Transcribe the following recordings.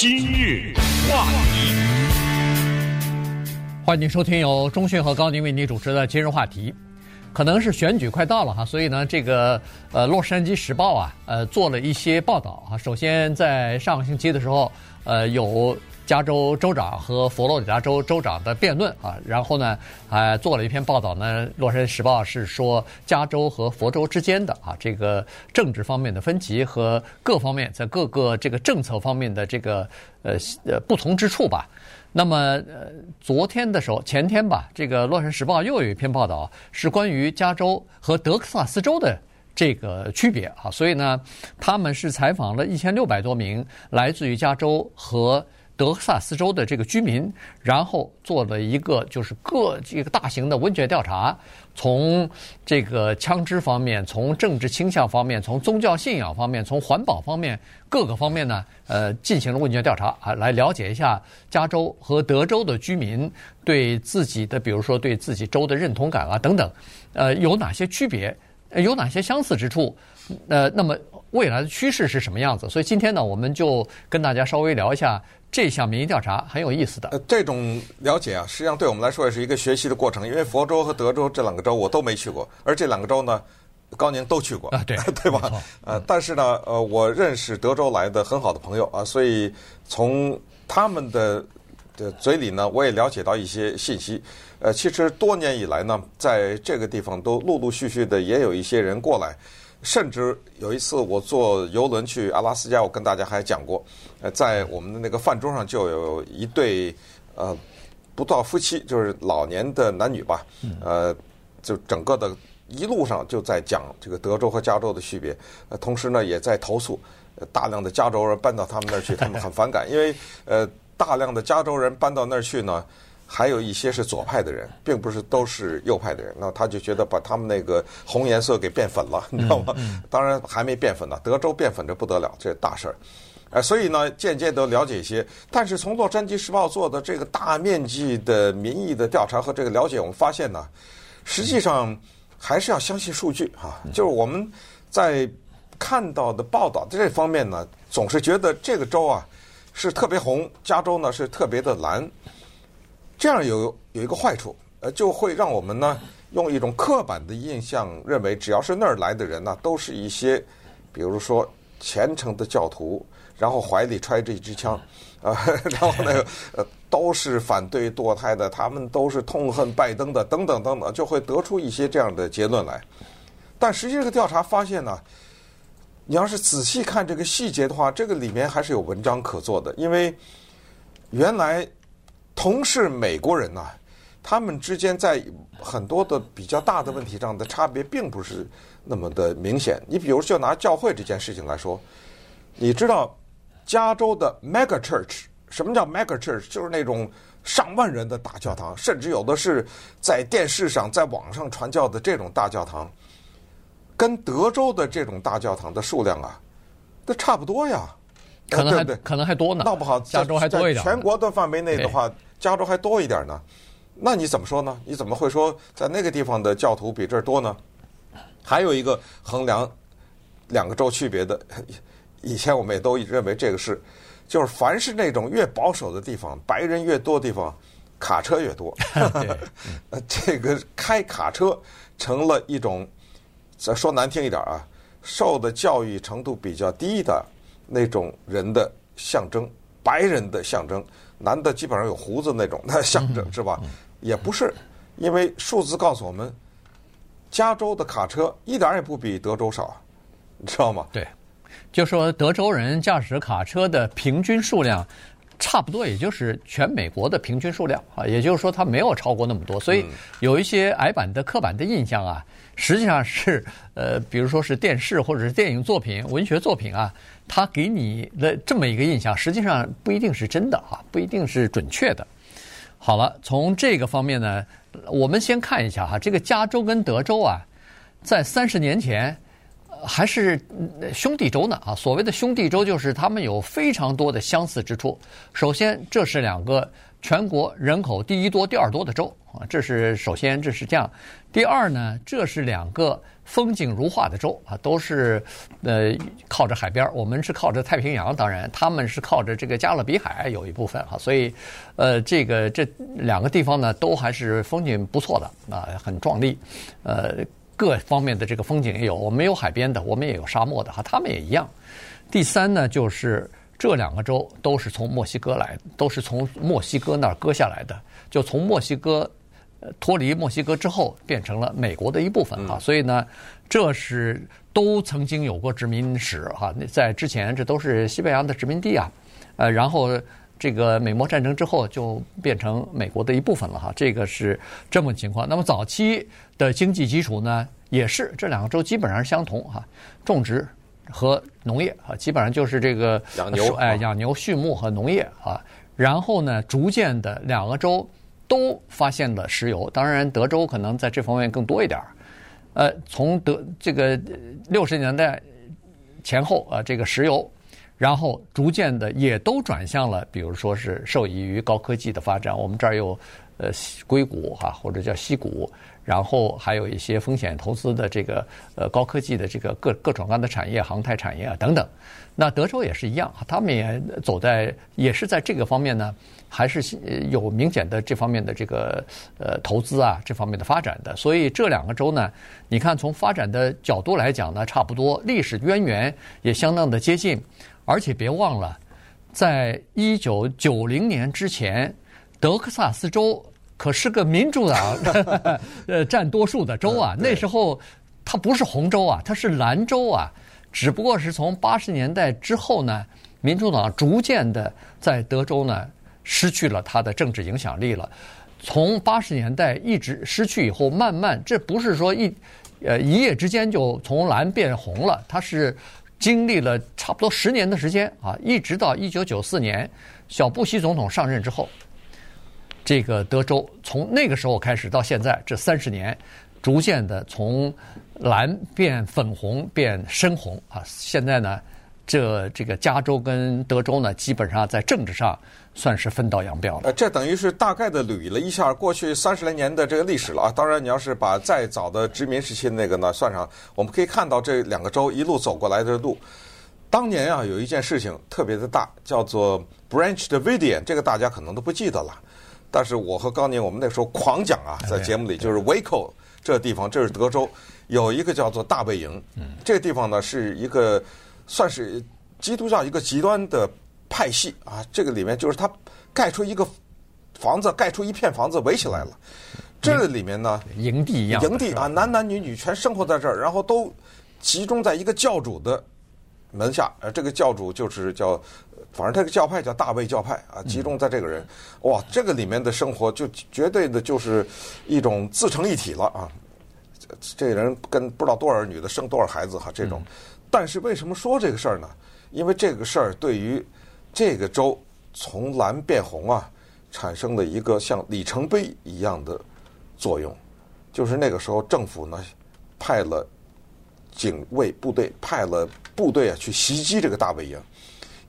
今日话题，欢迎收听由中讯和高宁为您主持的今日话题。可能是选举快到了哈，所以呢，这个呃《洛杉矶时报》啊，呃做了一些报道啊。首先在上个星期的时候，呃有。加州州长和佛罗里达州州长的辩论啊，然后呢，还做了一篇报道呢。《洛杉矶时报》是说，加州和佛州之间的啊这个政治方面的分歧和各方面在各个这个政策方面的这个呃呃不同之处吧。那么呃昨天的时候，前天吧，这个《洛杉矶时报》又有一篇报道是关于加州和德克萨斯州的这个区别啊。所以呢，他们是采访了一千六百多名来自于加州和。德克萨斯州的这个居民，然后做了一个就是各这个大型的问卷调查，从这个枪支方面，从政治倾向方面，从宗教信仰方面，从环保方面各个方面呢，呃，进行了问卷调查啊，来了解一下加州和德州的居民对自己的，比如说对自己州的认同感啊等等，呃，有哪些区别，有哪些相似之处，呃，那么未来的趋势是什么样子？所以今天呢，我们就跟大家稍微聊一下。这项民意调查很有意思的。呃，这种了解啊，实际上对我们来说也是一个学习的过程。因为佛州和德州这两个州我都没去过，而这两个州呢，高宁都去过啊，对对吧？呃，但是呢，呃，我认识德州来的很好的朋友啊，所以从他们的的嘴里呢，我也了解到一些信息。呃，其实多年以来呢，在这个地方都陆陆续续的也有一些人过来。甚至有一次，我坐游轮去阿拉斯加，我跟大家还讲过，呃，在我们的那个饭桌上就有一对呃不到夫妻，就是老年的男女吧，呃，就整个的一路上就在讲这个德州和加州的区别，呃，同时呢也在投诉，大量的加州人搬到他们那儿去，他们很反感，因为呃大量的加州人搬到那儿去呢。还有一些是左派的人，并不是都是右派的人。那他就觉得把他们那个红颜色给变粉了，你知道吗？当然还没变粉呢，德州变粉这不得了，这大事儿。哎，所以呢，渐渐都了解一些。但是从洛杉矶时报做的这个大面积的民意的调查和这个了解，我们发现呢，实际上还是要相信数据哈。就是我们在看到的报道这方面呢，总是觉得这个州啊是特别红，加州呢是特别的蓝。这样有有一个坏处，呃，就会让我们呢用一种刻板的印象认为，只要是那儿来的人呢，都是一些，比如说虔诚的教徒，然后怀里揣着一支枪，啊，然后呢，呃，都是反对堕胎的，他们都是痛恨拜登的，等等等等，就会得出一些这样的结论来。但实际这个调查发现呢，你要是仔细看这个细节的话，这个里面还是有文章可做的，因为原来。同是美国人呐，他们之间在很多的比较大的问题上的差别并不是那么的明显。你比如就拿教会这件事情来说，你知道加州的 mega church 什么叫 mega church？就是那种上万人的大教堂，甚至有的是在电视上、在网上传教的这种大教堂，跟德州的这种大教堂的数量啊，都差不多呀。可能还对对可能还多呢，闹不好加州还多一点。全国的范围内的话。加州还多一点呢，那你怎么说呢？你怎么会说在那个地方的教徒比这儿多呢？还有一个衡量两个州区别的，以前我们也都认为这个是，就是凡是那种越保守的地方，白人越多的地方，卡车越多。这个开卡车成了一种，再说难听一点啊，受的教育程度比较低的那种人的象征，白人的象征。男的基本上有胡子那种，那象征是吧？也不是，因为数字告诉我们，加州的卡车一点也不比德州少，你知道吗？对，就说德州人驾驶卡车的平均数量，差不多也就是全美国的平均数量啊，也就是说它没有超过那么多，所以有一些矮版的刻板的印象啊，实际上是 呃，比如说是电视或者是电影作品、文学作品啊。它给你的这么一个印象，实际上不一定是真的啊，不一定是准确的。好了，从这个方面呢，我们先看一下哈，这个加州跟德州啊，在三十年前还是兄弟州呢啊。所谓的兄弟州，就是他们有非常多的相似之处。首先，这是两个全国人口第一多、第二多的州啊，这是首先这是这样。第二呢，这是两个风景如画的州啊，都是呃靠着海边。我们是靠着太平洋，当然他们是靠着这个加勒比海有一部分哈，所以呃这个这两个地方呢，都还是风景不错的啊，很壮丽，呃各方面的这个风景也有。我们有海边的，我们也有沙漠的哈，他们也一样。第三呢，就是。这两个州都是从墨西哥来的，都是从墨西哥那儿割下来的，就从墨西哥脱离墨西哥之后，变成了美国的一部分啊。所以呢，这是都曾经有过殖民史哈。在之前，这都是西班牙的殖民地啊。呃，然后这个美墨战争之后，就变成美国的一部分了哈。这个是这么情况。那么早期的经济基础呢，也是这两个州基本上相同哈，种植。和农业啊，基本上就是这个养牛，哎，养牛、畜牧和农业啊。然后呢，逐渐的两个州都发现了石油，当然德州可能在这方面更多一点儿。呃，从德这个六十年代前后啊，这个石油，然后逐渐的也都转向了，比如说是受益于高科技的发展。我们这儿有呃硅谷哈，或者叫西谷。然后还有一些风险投资的这个呃高科技的这个各各种各样的产业，航太产业啊等等。那德州也是一样，他们也走在也是在这个方面呢，还是有明显的这方面的这个呃投资啊这方面的发展的。所以这两个州呢，你看从发展的角度来讲呢，差不多历史渊源也相当的接近，而且别忘了，在一九九零年之前，德克萨斯州。可是个民主党 呃占多数的州啊，那时候它不是红州啊，它是蓝州啊。只不过是从八十年代之后呢，民主党逐渐的在德州呢失去了它的政治影响力了。从八十年代一直失去以后，慢慢这不是说一呃一夜之间就从蓝变红了，它是经历了差不多十年的时间啊，一直到一九九四年小布希总统上任之后。这个德州从那个时候开始到现在这三十年，逐渐的从蓝变粉红变深红啊！现在呢，这这个加州跟德州呢，基本上在政治上算是分道扬镳了。这等于是大概的捋了一下过去三十来年的这个历史了啊！当然，你要是把再早的殖民时期那个呢算上，我们可以看到这两个州一路走过来的路。当年啊，有一件事情特别的大，叫做 Branch Davidian，这个大家可能都不记得了。但是我和高宁，我们那时候狂讲啊，在节目里就是 Waco 这个地方，这是德州有一个叫做大卫营，这个地方呢是一个算是基督教一个极端的派系啊。这个里面就是他盖出一个房子，盖出一片房子围起来了。这里面呢，营地一样，营地啊，男男女女全生活在这儿，然后都集中在一个教主的门下。呃，这个教主就是叫。反正这个教派叫大卫教派啊，集中在这个人，哇，这个里面的生活就绝对的就是一种自成一体了啊！这人跟不知道多少女的生多少孩子哈，这种。但是为什么说这个事儿呢？因为这个事儿对于这个州从蓝变红啊，产生了一个像里程碑一样的作用，就是那个时候政府呢派了警卫部队，派了部队啊去袭击这个大卫营。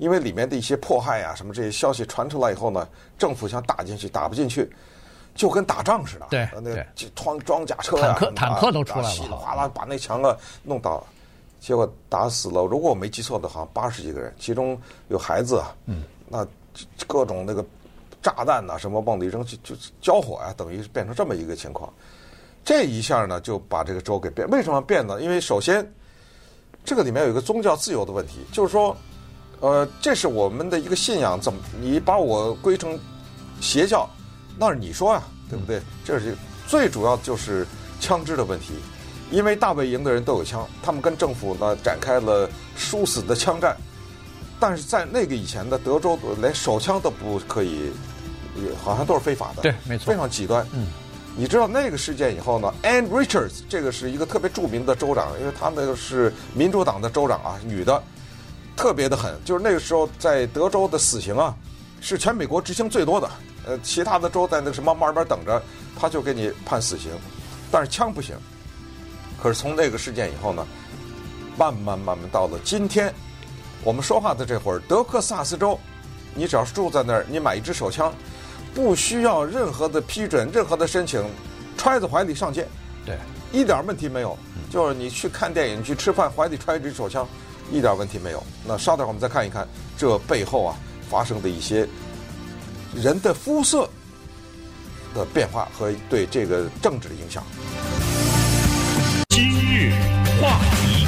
因为里面的一些迫害啊，什么这些消息传出来以后呢，政府想打进去，打不进去，就跟打仗似的。对，那装装甲车啊，坦克坦克都出来了，稀里哗啦把那墙啊弄倒，结果打死了。如果我没记错的话，八十几个人，其中有孩子啊。嗯。那各种那个炸弹呐，什么往里扔，就就交火呀，等于是变成这么一个情况。这一下呢，就把这个州给变。为什么变呢？因为首先，这个里面有一个宗教自由的问题，就是说。呃，这是我们的一个信仰，怎么你把我归成邪教，那是你说呀，对不对？这是最主要就是枪支的问题，因为大本营的人都有枪，他们跟政府呢展开了殊死的枪战，但是在那个以前的德州，连手枪都不可以，好像都是非法的，对，没错，非常极端。嗯，你知道那个事件以后呢，Ann Richards 这个是一个特别著名的州长，因为他那个是民主党的州长啊，女的。特别的狠，就是那个时候在德州的死刑啊，是全美国执行最多的。呃，其他的州在那个什么慢慢等着，他就给你判死刑，但是枪不行。可是从那个事件以后呢，慢慢慢慢到了今天，我们说话的这会儿，德克萨斯州，你只要是住在那儿，你买一支手枪，不需要任何的批准、任何的申请，揣在怀里上街，对，一点问题没有。就是你去看电影、去吃饭，怀里揣一支手枪，一点问题没有。那稍等会儿我们再看一看这背后啊发生的一些人的肤色的变化和对这个政治的影响。今日话题，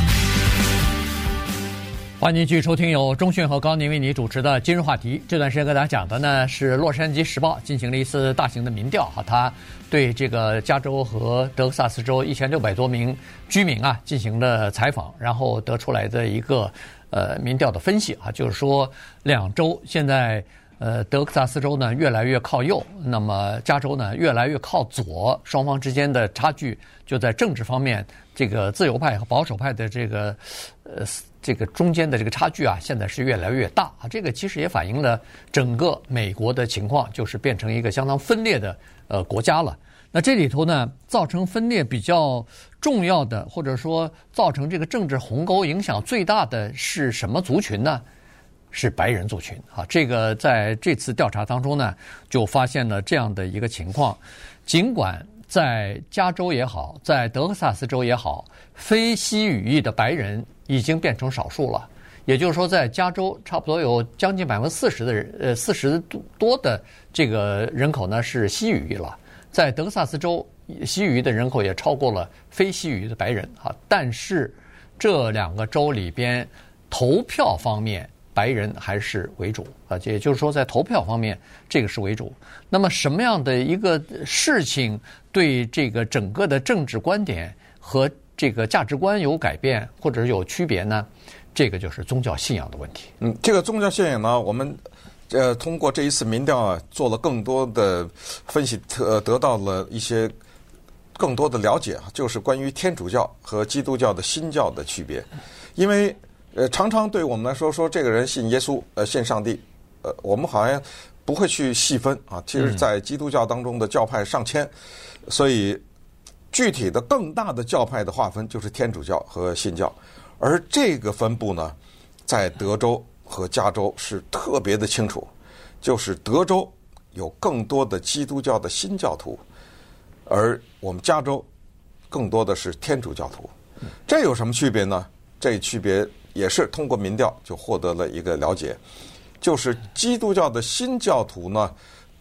欢迎您继续收听由钟讯和高宁为你主持的今日话题。这段时间跟大家讲的呢是《洛杉矶时报》进行了一次大型的民调啊，他对这个加州和德克萨斯州一千六百多名居民啊进行了采访，然后得出来的一个呃民调的分析啊，就是说两州现在。呃，德克萨斯州呢越来越靠右，那么加州呢越来越靠左，双方之间的差距就在政治方面，这个自由派和保守派的这个呃这个中间的这个差距啊，现在是越来越大啊。这个其实也反映了整个美国的情况，就是变成一个相当分裂的呃国家了。那这里头呢，造成分裂比较重要的，或者说造成这个政治鸿沟影响最大的是什么族群呢？是白人族群啊，这个在这次调查当中呢，就发现了这样的一个情况。尽管在加州也好，在德克萨斯州也好，非西语裔的白人已经变成少数了。也就是说，在加州差不多有将近百分之四十的人，呃，四十多的这个人口呢是西语了。在德克萨斯州，西语的人口也超过了非西语的白人啊。但是这两个州里边投票方面，白人还是为主啊，也就是说，在投票方面，这个是为主。那么，什么样的一个事情对这个整个的政治观点和这个价值观有改变或者有区别呢？这个就是宗教信仰的问题。嗯，这个宗教信仰呢，我们呃通过这一次民调啊，做了更多的分析，呃，得到了一些更多的了解啊，就是关于天主教和基督教的新教的区别，因为。呃，常常对我们来说，说这个人信耶稣，呃，信上帝，呃，我们好像不会去细分啊。其实，在基督教当中的教派上千，所以具体的更大的教派的划分就是天主教和新教，而这个分布呢，在德州和加州是特别的清楚，就是德州有更多的基督教的新教徒，而我们加州更多的是天主教徒。这有什么区别呢？这区别。也是通过民调就获得了一个了解，就是基督教的新教徒呢，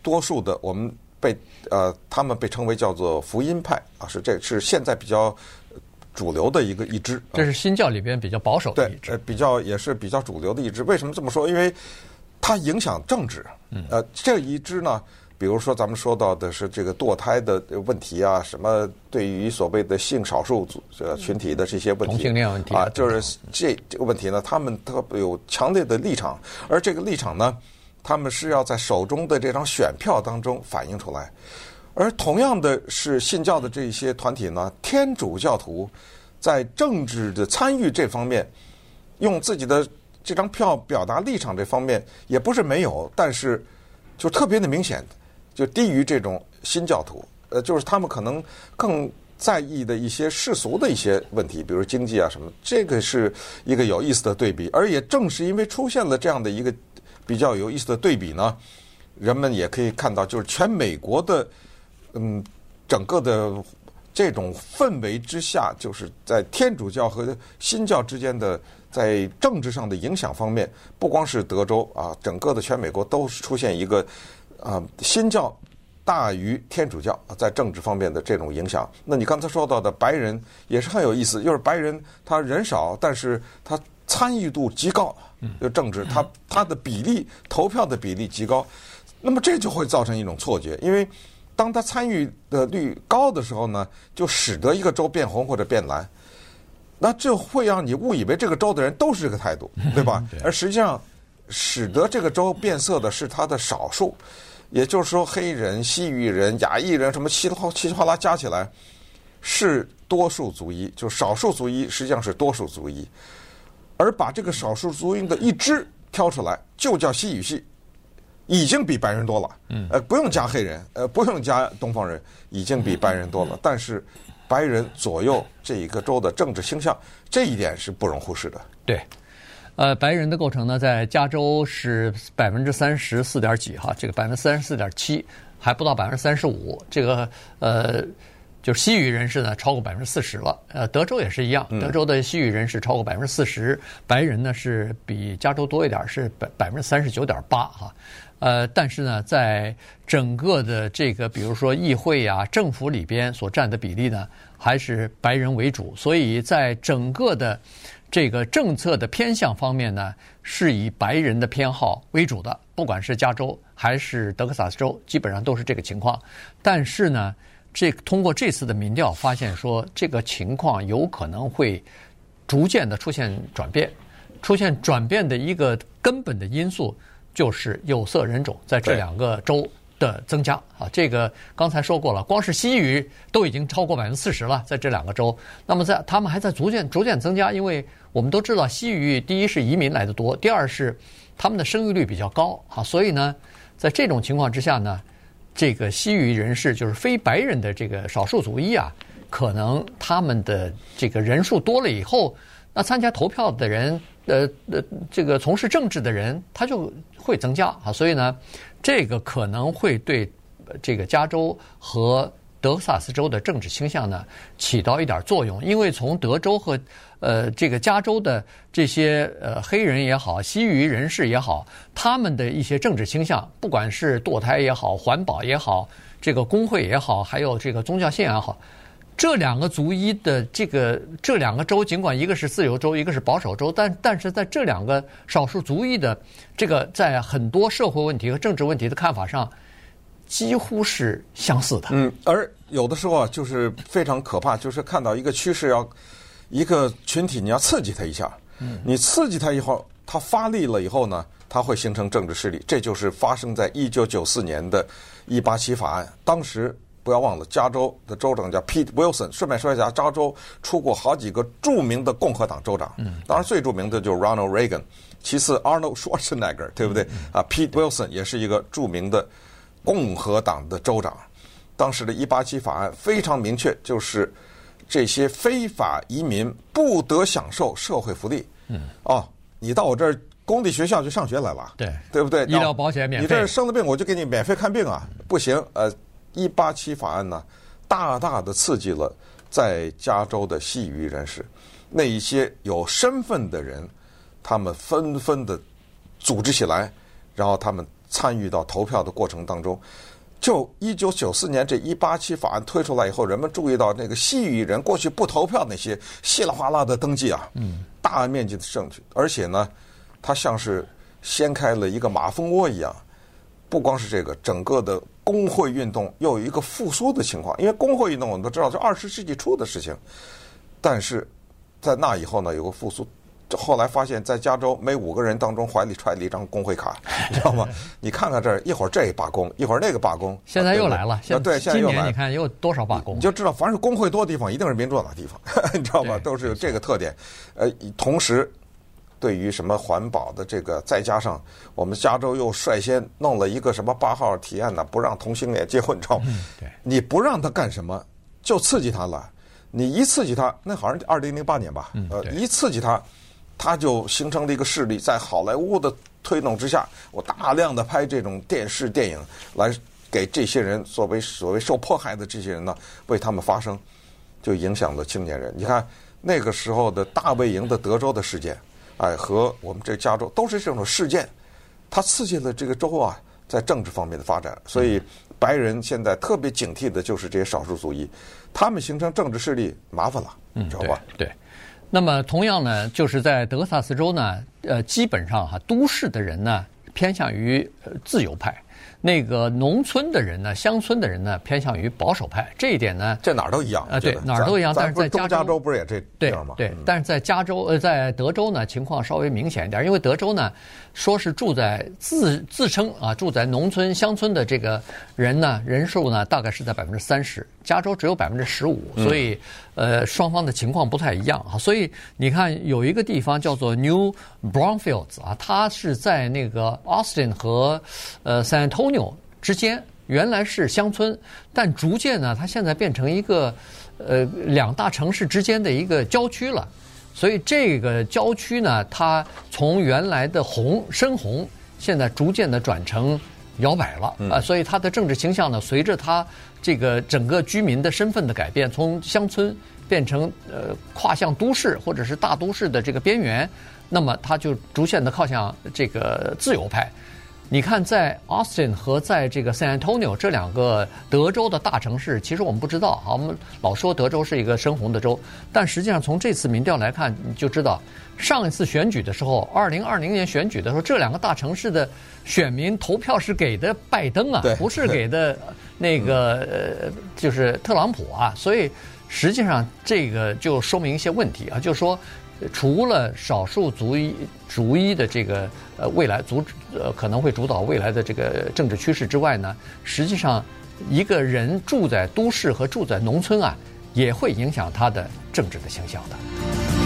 多数的我们被呃他们被称为叫做福音派啊，是这是现在比较主流的一个一支。这是新教里边比较保守的一支，对，比较也是比较主流的一支。为什么这么说？因为它影响政治。呃，这一支呢。比如说，咱们说到的是这个堕胎的问题啊，什么对于所谓的性少数族呃群体的这些问题，同性恋问题啊，就是这这个问题呢，他们特别有强烈的立场，而这个立场呢，他们是要在手中的这张选票当中反映出来。而同样的是信教的这些团体呢，天主教徒在政治的参与这方面，用自己的这张票表达立场这方面也不是没有，但是就特别的明显。就低于这种新教徒，呃，就是他们可能更在意的一些世俗的一些问题，比如经济啊什么，这个是一个有意思的对比。而也正是因为出现了这样的一个比较有意思的对比呢，人们也可以看到，就是全美国的嗯整个的这种氛围之下，就是在天主教和新教之间的在政治上的影响方面，不光是德州啊，整个的全美国都是出现一个。啊，新教大于天主教在政治方面的这种影响。那你刚才说到的白人也是很有意思，就是白人他人少，但是他参与度极高，就政治他他的比例投票的比例极高。那么这就会造成一种错觉，因为当他参与的率高的时候呢，就使得一个州变红或者变蓝，那这会让你误以为这个州的人都是这个态度，对吧？而实际上，使得这个州变色的是他的少数。也就是说，黑人、西语人、亚裔人，什么七七七哗啦加起来，是多数族裔，就少数族裔实际上是多数族裔，而把这个少数族裔的一支挑出来，就叫西语系，已经比白人多了。嗯，呃，不用加黑人，呃，不用加东方人，已经比白人多了。但是，白人左右这一个州的政治倾向，这一点是不容忽视的。对。呃，白人的构成呢，在加州是百分之三十四点几哈，这个百分之三十四点七，还不到百分之三十五。这个呃，就是西语人士呢，超过百分之四十了。呃，德州也是一样，德州的西语人士超过百分之四十，白人呢是比加州多一点，是百百分之三十九点八哈。呃，但是呢，在整个的这个，比如说议会啊、政府里边所占的比例呢，还是白人为主，所以在整个的。这个政策的偏向方面呢，是以白人的偏好为主的，不管是加州还是德克萨斯州，基本上都是这个情况。但是呢，这通过这次的民调发现说，这个情况有可能会逐渐的出现转变。出现转变的一个根本的因素就是有色人种在这两个州的增加。啊，这个刚才说过了，光是西语都已经超过百分之四十了，在这两个州。那么在他们还在逐渐逐渐增加，因为我们都知道西语第一是移民来的多，第二是他们的生育率比较高。啊，所以呢，在这种情况之下呢，这个西语人士就是非白人的这个少数族裔啊，可能他们的这个人数多了以后，那参加投票的人，呃呃，这个从事政治的人他就会增加啊，所以呢。这个可能会对这个加州和德克萨斯州的政治倾向呢起到一点作用，因为从德州和呃这个加州的这些呃黑人也好、西语人士也好，他们的一些政治倾向，不管是堕胎也好、环保也好、这个工会也好，还有这个宗教信仰也好。这两个族裔的这个这两个州，尽管一个是自由州，一个是保守州，但但是在这两个少数族裔的这个在很多社会问题和政治问题的看法上，几乎是相似的。嗯，而有的时候啊，就是非常可怕，就是看到一个趋势要一个群体，你要刺激他一下，嗯，你刺激他以后，他发力了以后呢，他会形成政治势力。这就是发生在一九九四年的一八七法案，当时。不要忘了，加州的州长叫 Pete Wilson。顺便说一下，加州出过好几个著名的共和党州长，当然最著名的就是 Ronald Reagan，其次 Arnold Schwarzenegger，对不对？啊，Pete Wilson 也是一个著名的共和党的州长。当时的一八七法案非常明确，就是这些非法移民不得享受社会福利。嗯，哦，你到我这儿公立学校去上学来了，对，对不对？医疗保险免费，你这儿生了病，我就给你免费看病啊？不行，呃。一八七法案呢，大大的刺激了在加州的西语人士，那一些有身份的人，他们纷纷的组织起来，然后他们参与到投票的过程当中。就一九九四年这一八七法案推出来以后，人们注意到那个西语人过去不投票那些稀里哗啦的登记啊，嗯，大面积的证据，而且呢，它像是掀开了一个马蜂窝一样。不光是这个，整个的工会运动又有一个复苏的情况。因为工会运动我们都知道是二十世纪初的事情，但是在那以后呢，有个复苏。后来发现，在加州每五个人当中怀里揣了一张工会卡，你知道吗？你看看这儿，一会儿这罢工，一会儿那个罢工。现在又来了，现对，现在又来。你看又多少罢工？你就知道，凡是工会多的地方，一定是民主党的地方，你知道吗？都是有这个特点。呃，同时。对于什么环保的这个，再加上我们加州又率先弄了一个什么八号提案呢，不让同性恋结婚，你知道吗？对，你不让他干什么，就刺激他了。你一刺激他，那好像二零零八年吧，呃，一刺激他，他就形成了一个势力，在好莱坞的推动之下，我大量的拍这种电视电影，来给这些人作为所谓受迫害的这些人呢，为他们发声，就影响了青年人。你看那个时候的大卫营的德州的事件。哎，和我们这加州都是这种事件，它刺激了这个州啊，在政治方面的发展。所以，白人现在特别警惕的就是这些少数族裔，他们形成政治势力麻烦了，你知道吧？对。那么，同样呢，就是在德克萨斯州呢，呃，基本上哈，都市的人呢偏向于自由派。那个农村的人呢，乡村的人呢，偏向于保守派。这一点呢，这哪儿都一样啊，对，哪儿都一样。但是在加州，加州不是也这样吗？对，对。但是在加州，呃，在德州呢，情况稍微明显一点，因为德州呢，说是住在自自称啊，住在农村乡村的这个人呢，人数呢，大概是在百分之三十，加州只有百分之十五，所以。呃，双方的情况不太一样啊，所以你看有一个地方叫做 New Brownfields 啊，它是在那个 Austin 和呃 San Antonio 之间，原来是乡村，但逐渐呢，它现在变成一个呃两大城市之间的一个郊区了。所以这个郊区呢，它从原来的红深红，现在逐渐的转成摇摆了啊，所以它的政治倾向呢，随着它这个整个居民的身份的改变，从乡村变成呃跨向都市或者是大都市的这个边缘，那么它就逐渐的靠向这个自由派。你看，在 Austin 和在这个 San Antonio 这两个德州的大城市，其实我们不知道啊。我们老说德州是一个深红的州，但实际上从这次民调来看，你就知道，上一次选举的时候，二零二零年选举的时候，这两个大城市的选民投票是给的拜登啊，不是给的那个呃，就是特朗普啊。所以实际上这个就说明一些问题啊，就是说。除了少数族裔族裔的这个呃未来主呃可能会主导未来的这个政治趋势之外呢，实际上一个人住在都市和住在农村啊，也会影响他的政治的形象的。